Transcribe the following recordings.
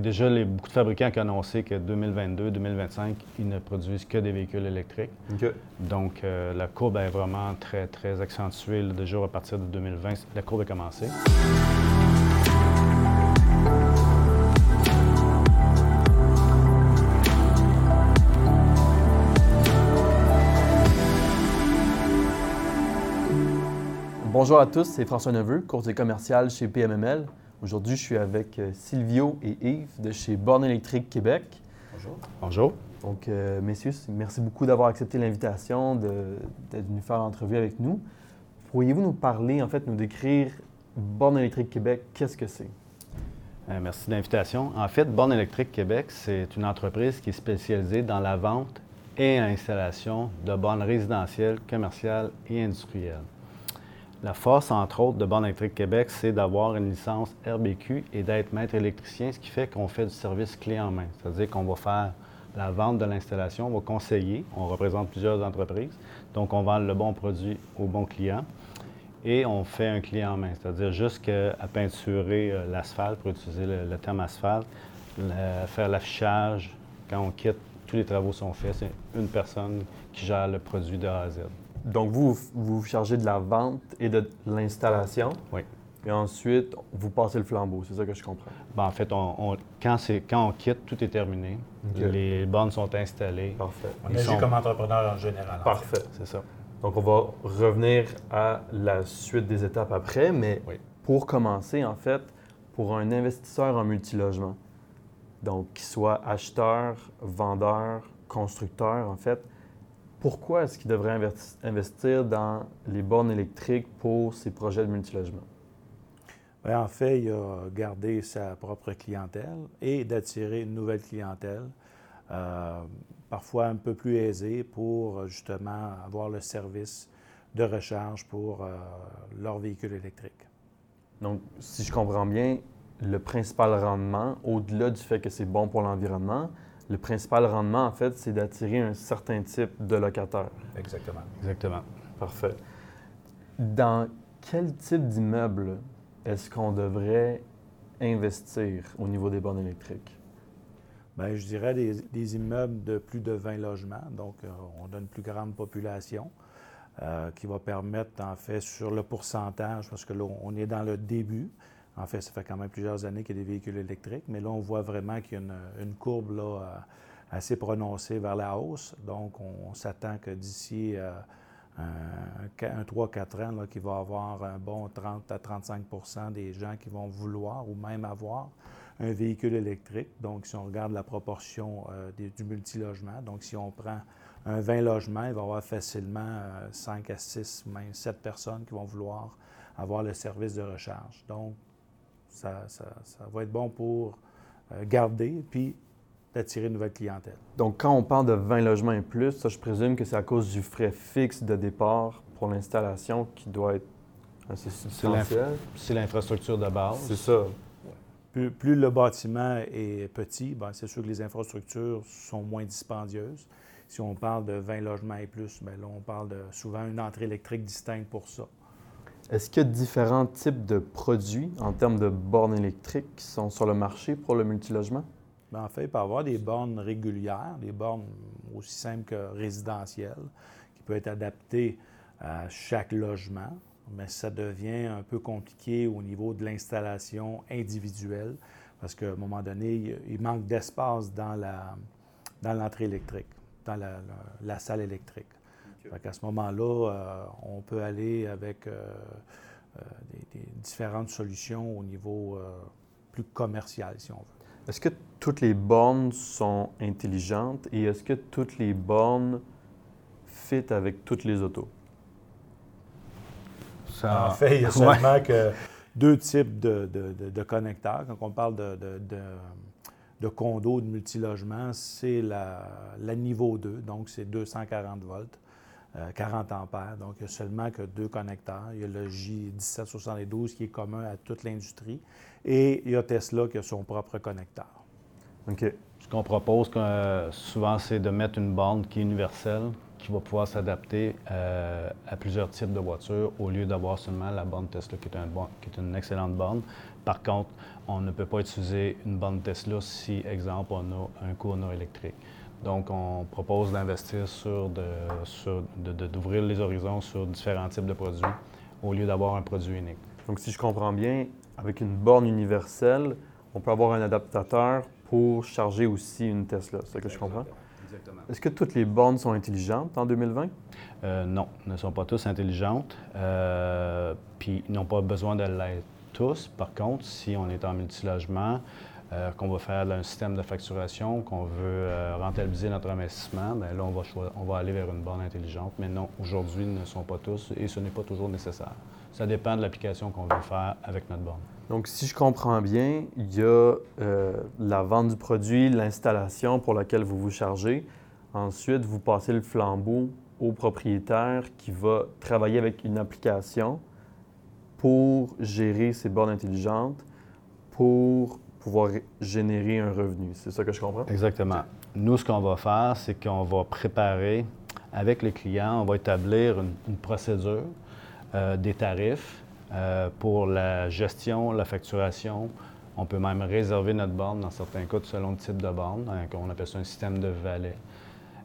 Déjà, les, beaucoup de fabricants qui ont annoncé que 2022-2025, ils ne produisent que des véhicules électriques. Donc, euh, la courbe est vraiment très, très accentuée. déjà, à partir de 2020, la courbe a commencé. Bonjour à tous, c'est François Neveu, courtier commercial chez PMML. Aujourd'hui, je suis avec euh, Silvio et Yves de chez Borne Électrique Québec. Bonjour. Bonjour. Donc, euh, messieurs, merci beaucoup d'avoir accepté l'invitation d'être venu faire l'entrevue avec nous. Pourriez-vous nous parler, en fait, nous décrire Borne Électrique Québec, qu'est-ce que c'est? Euh, merci de l'invitation. En fait, Borne Électrique Québec, c'est une entreprise qui est spécialisée dans la vente et l'installation de bornes résidentielles, commerciales et industrielles. La force, entre autres, de Borne électrique Québec, c'est d'avoir une licence RBQ et d'être maître électricien, ce qui fait qu'on fait du service clé en main. C'est-à-dire qu'on va faire la vente de l'installation, on va conseiller, on représente plusieurs entreprises, donc on vend le bon produit au bon client et on fait un client en main, c'est-à-dire jusqu'à peinturer euh, l'asphalte, pour utiliser le, terme asphalte, faire l'affichage, quand on quitte, tous les travaux sont faits, c'est une personne qui gère le produit de A à Z. Donc, vous, vous vous chargez de la vente et de l'installation. Oui. Et ensuite, vous passez le flambeau, c'est ça que je comprends. Ben, en fait, on, quand, quand on quitte, tout est terminé. Les bornes sont installées. Parfait. On agit comme entrepreneur en général. Parfait. C'est ça. Donc, on va revenir à la suite des étapes après, mais pour commencer, en fait, pour un investisseur en multilogement, donc qu'il soit acheteur, vendeur, constructeur, en fait, pourquoi est-ce qu'il devrait investir dans les bornes électriques pour ses projets de multilogement? Bien, en fait, il a gardé sa propre clientèle et d'attirer une nouvelle clientèle, euh, parfois un peu plus aisée pour justement avoir le service de recharge pour euh, leur véhicule électrique. Donc, si je comprends bien, le principal rendement, au-delà du fait que c'est bon pour l'environnement, le principal rendement, en fait, c'est d'attirer un certain type de locataire. Exactement. Exactement. Parfait. Dans quel type d'immeuble est-ce qu'on devrait investir au niveau des bornes électriques? Bien, je dirais des, immeubles de plus de 20 logements. Donc, euh, on a une plus grande population euh, qui va permettre, en fait, sur le pourcentage, parce que là, on est dans le début, en fait, ça fait quand même plusieurs années qu'il y a des véhicules électriques, mais là, on voit vraiment qu'il y a une, courbe là, euh, assez prononcée vers la hausse. Donc, on, s'attend que d'ici euh, un, 3-4 ans, qu'il va y avoir un bon 30 à 35% des gens qui vont vouloir ou même avoir un véhicule électrique. Donc, si on regarde la proportion euh, du multilogement, donc si on prend un 20 logements, il va y avoir facilement 5 à 6, même 7 personnes qui vont vouloir avoir le service de recharge. Donc, ça, va être bon pour euh, garder puis d'attirer une nouvelle clientèle. Donc, quand on parle de 20 logements et plus, ça, je présume que c'est à cause du frais fixe de départ pour l'installation qui doit être assez substantiel. C'est l'infrastructure de base. C'est ça. Plus, le bâtiment est petit, ben, c'est sûr que les infrastructures sont moins dispendieuses. Si on parle de 20 logements et plus, bien là, on parle de souvent une entrée électrique distincte pour ça. Est-ce qu'il y a différents types de produits en termes de bornes électriques qui sont sur le marché pour le multilogement? Bien, en fait, il peut y avoir des bornes régulières, des bornes aussi simples que résidentielles, qui peuvent être adaptées à chaque logement, mais ça devient un peu compliqué au niveau de l'installation individuelle, parce qu'à un moment donné, il manque d'espace dans l'entrée électrique, dans la salle électrique à ce moment-là, euh, on peut aller avec euh, euh, des, différentes solutions au niveau plus commercial, si on veut. Est-ce que toutes les bornes sont intelligentes et est-ce que toutes les bornes fit avec toutes les autos? En fait, il y a seulement que deux types de, connecteurs. Quand on parle de, de condos, de multilogement, c'est la, la, niveau 2, donc c'est 240 volts. 40 euh, ampères. Donc, il n'y a seulement que deux connecteurs. Il y a le J1772 qui est commun à toute l'industrie et il y a Tesla qui a son propre connecteur. OK. Ce qu'on propose euh, souvent, c'est de mettre une borne qui est universelle, qui va pouvoir s'adapter euh, à plusieurs types de voitures au lieu d'avoir seulement la borne Tesla qui est, un qui est une excellente borne Par contre, on ne peut pas utiliser une borne Tesla si, exemple, on a un courant électrique. Donc, on propose d'investir sur, d'ouvrir les horizons sur différents types de produits au lieu d'avoir un produit unique. Donc, si je comprends bien, avec une borne universelle, on peut avoir un adaptateur pour charger aussi une Tesla. C'est ce que je comprends? Exactement. Est-ce que toutes les bornes sont intelligentes en 2020? Euh, non, ne sont pas tous intelligentes. Euh, puis, ils n'ont pas besoin de l'être tous. Par contre, si on est en multilogement, euh, qu'on va faire un système de facturation, qu'on veut euh, rentabiliser notre investissement, bien là, on va, on va aller vers une borne intelligente. Mais non, aujourd'hui, ils ne sont pas tous et ce n'est pas toujours nécessaire. Ça dépend de l'application qu'on veut faire avec notre borne. Donc, si je comprends bien, il y a euh, la vente du produit, l'installation pour laquelle vous vous chargez. Ensuite, vous passez le flambeau au propriétaire qui va travailler avec une application pour gérer ces bornes intelligentes, pour générer un revenu. C'est ça que je comprends? Exactement. Nous, ce qu'on va faire, c'est qu'on va préparer avec les clients, on va établir une, procédure, euh, des tarifs euh, pour la gestion, la facturation. On peut même réserver notre borne dans certains cas selon le type de borne. Hein, on appelle ça un système de valet.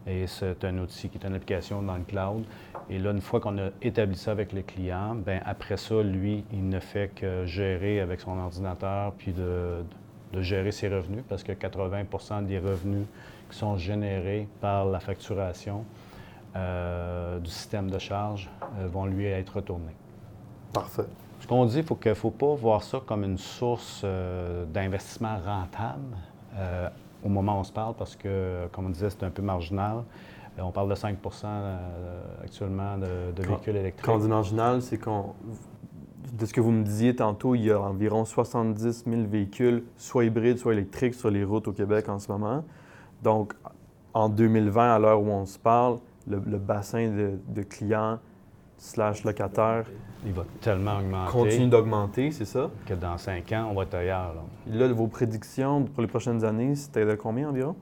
Et c'est un outil qui est une application dans le cloud. Et là, une fois qu'on a établi ça avec les clients, bien après ça, lui, il ne fait que gérer avec son ordinateur puis de, gérer ses revenus parce que 80% des revenus qui sont générés par la facturation euh, du système de charge euh, vont lui être retournés. Parfait. Ce qu'on dit, il ne faut pas voir ça comme une source euh, d'investissement rentable au moment où on se parle parce que, comme on disait, c'est un peu marginal. On parle de 5% euh, actuellement de, véhicules électriques. Quand on dit marginal, c'est qu'on. De ce que vous me disiez tantôt, il y a environ 70 000 véhicules, soit hybrides, soit électriques, sur les routes au Québec en ce moment. Donc, en 2020, à l'heure où on se parle, le, bassin de, clients slash locataires. Il va tellement augmenter. Continue d'augmenter, c'est ça? Que dans cinq ans, on va être ailleurs. Là. vos prédictions pour les prochaines années, c'était de combien environ?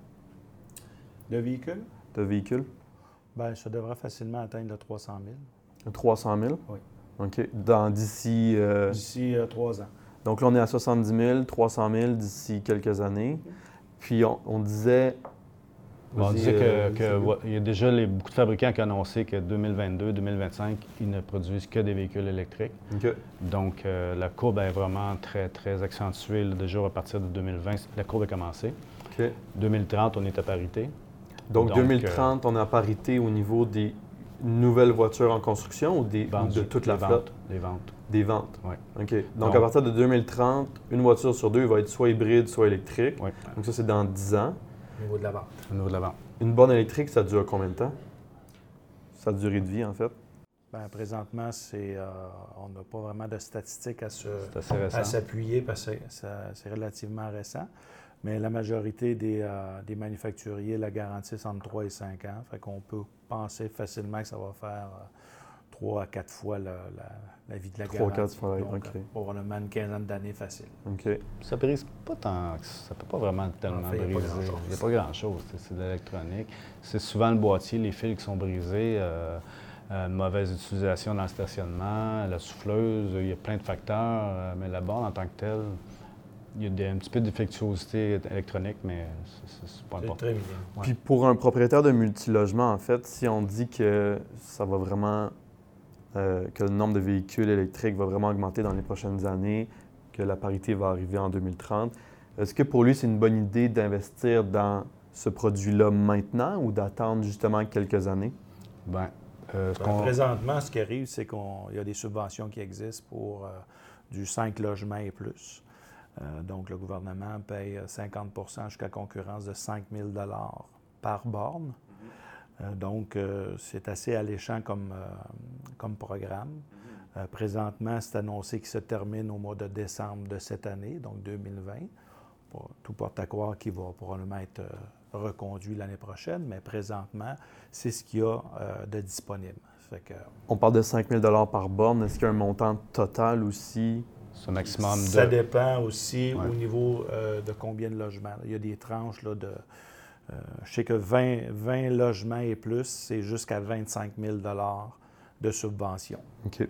De véhicules? De véhicules? Bien, ça devrait facilement atteindre le 300 000. 300 000? Oui. OK? Dans, d'ici... Euh, d'ici euh, trois ans. Donc là, on est à 70 000, 300 000 d'ici quelques années. Puis on disait on disait qu'il euh, y a déjà les, beaucoup de fabricants qui ont annoncé que 2022-2025, ils ne produisent que des véhicules électriques. Donc, euh, la courbe est vraiment très, très accentuée. déjà, à partir de 2020, la courbe a commencé. 2030, on est à parité. Donc, 2030, euh, on est à parité au niveau des nouvelles voitures en construction ou, des, de toute la flotte? Des ventes. Des ventes? Oui. OK. Donc, à partir de 2030, une voiture sur deux va être soit hybride, soit électrique. Donc, ça, c'est dans 10 ans. Au niveau de la vente. Au niveau de la vente. Une borne électrique, ça dure combien de temps? Sa durée de vie, en fait? Bien, présentement, c'est, euh, on n'a pas vraiment de statistiques à, s'appuyer parce que c'est relativement récent. Mais la majorité des, euh, des, manufacturiers la garantissent entre 3 et 5 ans. Fait qu'on peut penser facilement que ça va faire euh, trois à quatre fois la, vie de la Trois, quatre fois, Donc, OK. Probablement une quinzaine d'années facile. OK. Ça brise pas tant ça peut pas vraiment tellement briser. Il n'y a pas grand-chose. C'est de l'électronique. C'est souvent le boîtier, les fils qui sont brisés. Euh, euh, mauvaise utilisation dans le stationnement, la souffleuse, il y a plein de facteurs, euh, mais la borne en tant que telle, il y a un petit peu d'effectuosité électronique, mais c'est pas important. Très bien. Puis pour un propriétaire de multilogement, en fait, si on dit que ça va vraiment euh, que le nombre de véhicules électriques va vraiment augmenter dans les prochaines années, que la parité va arriver en 2030. Est-ce que pour lui, c'est une bonne idée d'investir dans ce produit-là maintenant ou d'attendre justement quelques années? Bien, euh, ben, présentement, ce qui arrive, c'est qu'il y a des subventions qui existent pour euh, du 5 logements et plus. Donc, le gouvernement paye 50% jusqu'à concurrence de 5 000 par borne. Euh, donc, euh, c'est assez alléchant comme, euh, comme programme. présentement, c'est annoncé qu'il se termine au mois de décembre de cette année, donc 2020. tout porte à croire qu'il va probablement être reconduit l'année prochaine, mais présentement, c'est ce qu'il y a de disponible. On parle de 5 000 par borne. Est-ce qu'il y a un montant total aussi? Ce maximum de... Ça dépend aussi au niveau de combien de logements. Il y a des tranches là, de euh, je sais que 20, logements et plus, c'est jusqu'à 25 000 de subvention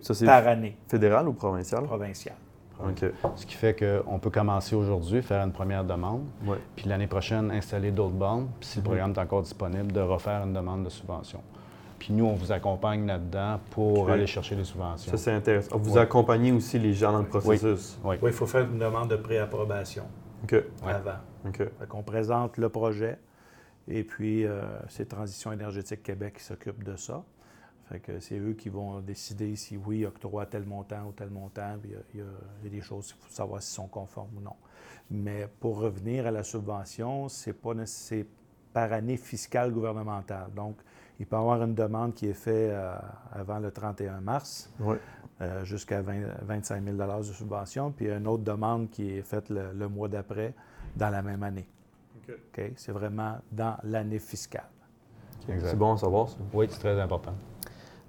ça, par année. Fédéral ou provincial? Provincial. Ce qui fait qu'on peut commencer aujourd'hui, faire une première demande, puis l'année prochaine, installer d'autres bornes, puis si le mhm. programme est encore disponible, de refaire une demande de subvention. Puis nous, on vous accompagne là-dedans pour aller chercher les subventions. Ça, c'est intéressant. Vous accompagnez aussi les gens dans le processus. Oui, il faut faire une demande de préapprobation avant. OK. on présente le projet et puis euh, c'est Transition énergétique Québec qui s'occupe de ça. Fait que c'est eux qui vont décider si oui, octroie tel montant ou tel montant. Il y, a, des choses, il faut savoir s'ils sont conformes ou non. Mais pour revenir à la subvention, c'est pas c'est par année fiscale gouvernementale. Donc, il peut y avoir une demande qui est faite euh, avant le 31 mars euh, jusqu'à 25 000 de subvention, puis une autre demande qui est faite le, mois d'après dans la même année. OK. C'est vraiment dans l'année fiscale. C'est bon à savoir, ça? Oui, c'est très important.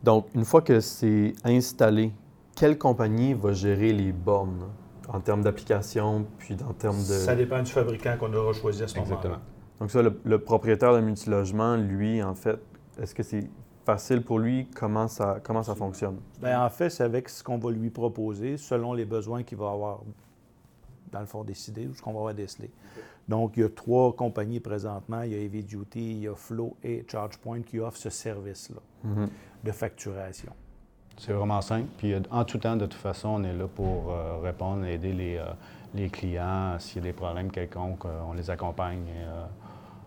Donc, une fois que c'est installé, quelle compagnie va gérer les bornes en termes d'application, puis en termes de... Ça dépend du fabricant qu'on aura choisi à ce moment-là. Exactement. Donc ça, le, propriétaire de multilogement, lui, en fait, est-ce que c'est facile pour lui? Comment ça, comment ça fonctionne? Bien, en fait, c'est avec ce qu'on va lui proposer, selon les besoins qu'il va avoir, dans le fond, décidé ou ce qu'on va avoir décelé. Donc, il y a trois compagnies présentement. Il y a Heavy Duty, il y a Flow et ChargePoint qui offrent ce service-là mhm. de facturation. C'est vraiment simple. Puis, en tout temps, de toute façon, on est là pour euh, répondre, aider les, euh, les clients. S'il y a des problèmes quelconques, euh, on les accompagne.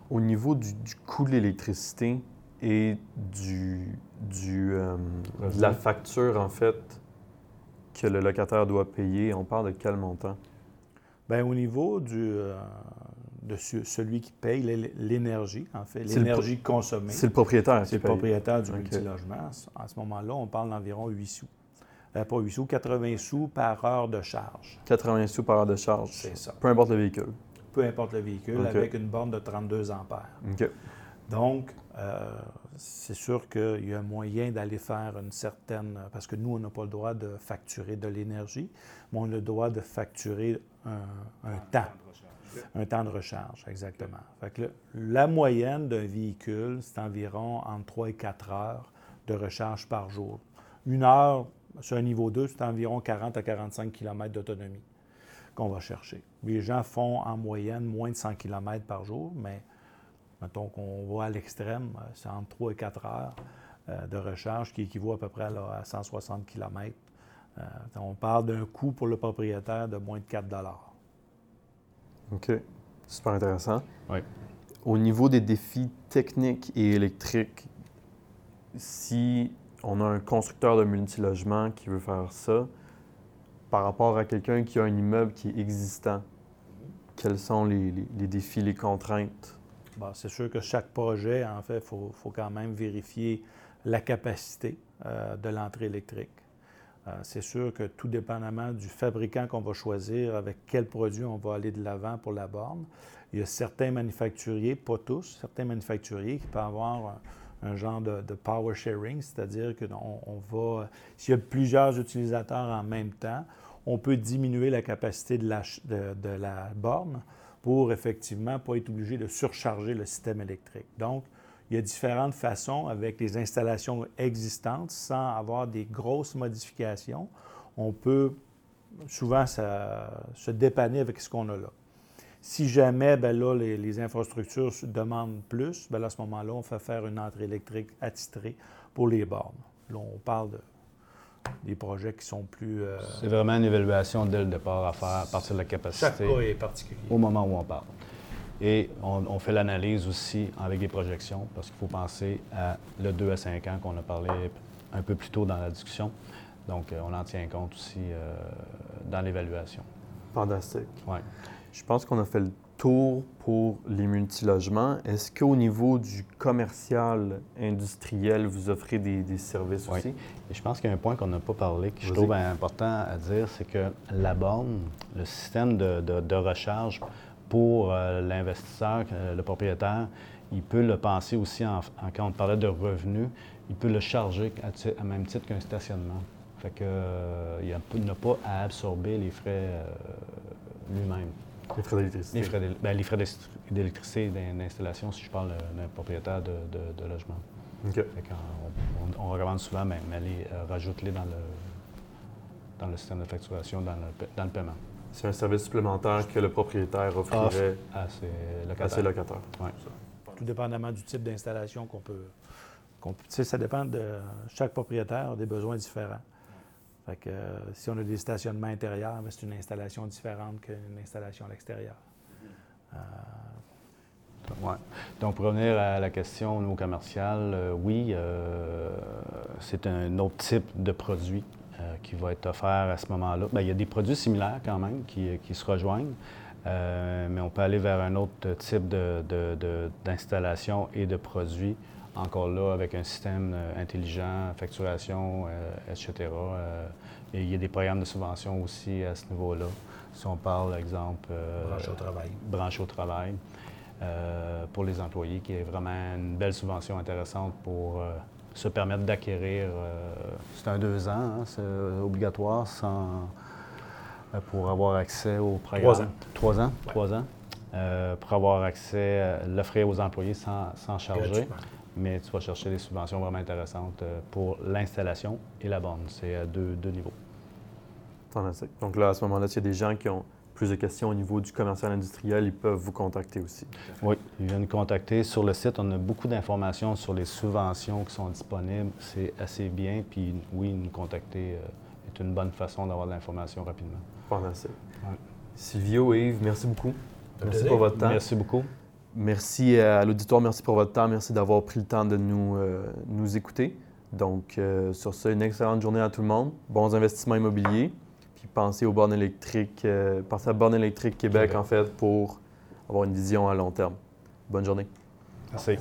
Au niveau du, coût de l'électricité et du, du de la facture, en fait, que le locataire doit payer, on parle de quel montant? Bien, au niveau du, de celui qui paye l'énergie, en fait, l'énergie consommée. C'est le propriétaire. C'est le propriétaire du multilogement. À ce moment-là, on parle d'environ 8 sous. Euh, pas 8 sous, 80 sous par heure de charge. 80 sous par heure de charge. C'est ça. Peu importe le véhicule. Peu importe le véhicule, avec une borne de 32 ampères. Donc, euh, c'est sûr qu'il y a moyen d'aller faire une certaine... Parce que nous, on n'a pas le droit de facturer de l'énergie, mais on a le droit de facturer un, un temps. Un temps de recharge, exactement. la moyenne d'un véhicule, c'est environ entre 3 et 4 heures de recharge par jour. Une heure sur un niveau 2, c'est environ 40 à 45 km d'autonomie qu'on va chercher. Les gens font en moyenne moins de 100 km par jour, mais mettons qu'on va à l'extrême, c'est entre 3 et 4 heures euh, de recharge qui équivaut à peu près à 160 km. Euh, on parle d'un coût pour le propriétaire de moins de 4 OK. Super intéressant. Oui. Au niveau des défis techniques et électriques, si on a un constructeur de multilogement qui veut faire ça, par rapport à quelqu'un qui a un immeuble qui est existant, quels sont les, défis, les contraintes? c'est sûr que chaque projet, en fait, il faut, quand même vérifier la capacité euh, de l'entrée électrique. Euh, c'est sûr que tout dépendamment du fabricant qu'on va choisir, avec quel produit on va aller de l'avant pour la borne, il y a certains manufacturiers, pas tous, certains manufacturiers qui peuvent avoir un, genre de, power sharing, c'est-à-dire que on, va, s'il y a plusieurs utilisateurs en même temps, on peut diminuer la capacité de la, borne pour effectivement pas être obligé de surcharger le système électrique. Donc, il y a différentes façons avec les installations existantes sans avoir des grosses modifications. On peut souvent se dépanner avec ce qu'on a là. Si jamais ben là, les, infrastructures demandent plus, ben à ce moment-là, on fait faire une entrée électrique attitrée pour les bornes. Là, on parle de, des projets qui sont plus. Euh, C'est vraiment une évaluation dès le départ à faire à partir de la capacité. Chaque cas est particulier. Au moment où on parle. Et on, fait l'analyse aussi avec des projections, parce qu'il faut penser à le 2 à 5 ans qu'on a parlé un peu plus tôt dans la discussion. Donc, euh, on en tient compte aussi euh, dans l'évaluation. Fantastique. Oui. Je pense qu'on a fait le tour pour les multilogements. Est-ce qu'au niveau du commercial industriel, vous offrez des, services oui. aussi? Et je pense qu'il y a un point qu'on n'a pas parlé, que je trouve important à dire, c'est que la borne, le système de, de recharge, pour euh, l'investisseur, euh, le propriétaire, il peut le penser aussi, en, quand on parlait de revenus, il peut le charger à, même titre qu'un stationnement. Fait que, euh, il n'a pas à absorber les frais lui-même. Les frais d'électricité. Les frais, ben, d'électricité et d'installation, si je parle d'un propriétaire de, logement. OK. on, recommande souvent, mais, mais les, rajoute-les dans le, dans le système de facturation, dans le, paiement. C'est un service supplémentaire que le propriétaire offrirait à ses locataires. Tout dépendamment du type d'installation qu'on peut. ça dépend de. Chaque propriétaire a des besoins différents. Fait que, euh, si on a des stationnements intérieurs, ben, c'est une installation différente qu'une installation à l'extérieur. Euh, Donc, pour revenir à la question au commercial, euh, oui, c'est un autre type de produit qui va être offert à ce moment-là. Bien, il y a des produits similaires quand même qui, se rejoignent, mais on peut aller vers un autre type d'installation et de produits encore là, avec un système euh, intelligent, facturation, euh, etc. Euh, et il y a des programmes de subvention aussi à ce niveau-là. Si on parle, exemple... branche au travail. Branche au travail. pour les employés, qui est vraiment une belle subvention intéressante pour se permettre d'acquérir. c'est un deux ans, hein, c'est obligatoire sans, pour avoir accès au programme. Trois ans. Trois ans, trois ans. pour avoir accès, l'offrir aux employés sans, sans charger mais tu vas chercher des subventions vraiment intéressantes euh, pour l'installation et la borne. C'est à deux, deux niveaux. Fantastique. Donc là, à ce moment-là, s'il y a des gens qui ont plus de questions au niveau du commercial industriel, ils peuvent vous contacter aussi. Oui, ils viennent nous contacter. Sur le site, on a beaucoup d'informations sur les subventions qui sont disponibles. C'est assez bien. Puis oui, nous contacter euh, est une bonne façon d'avoir de l'information rapidement. Fantastique. Ouais. Silvio, Yves, merci beaucoup. Merci pour votre temps. Merci beaucoup. Merci à l'auditoire, merci pour votre temps, merci d'avoir pris le temps de nous, euh, nous écouter. Donc, euh, sur ce, une excellente journée à tout le monde. Bons investissements immobiliers. Puis pensez aux bornes électriques, euh, pensez à Bornes électriques Québec, en fait, pour avoir une vision à long terme. Bonne journée. Merci.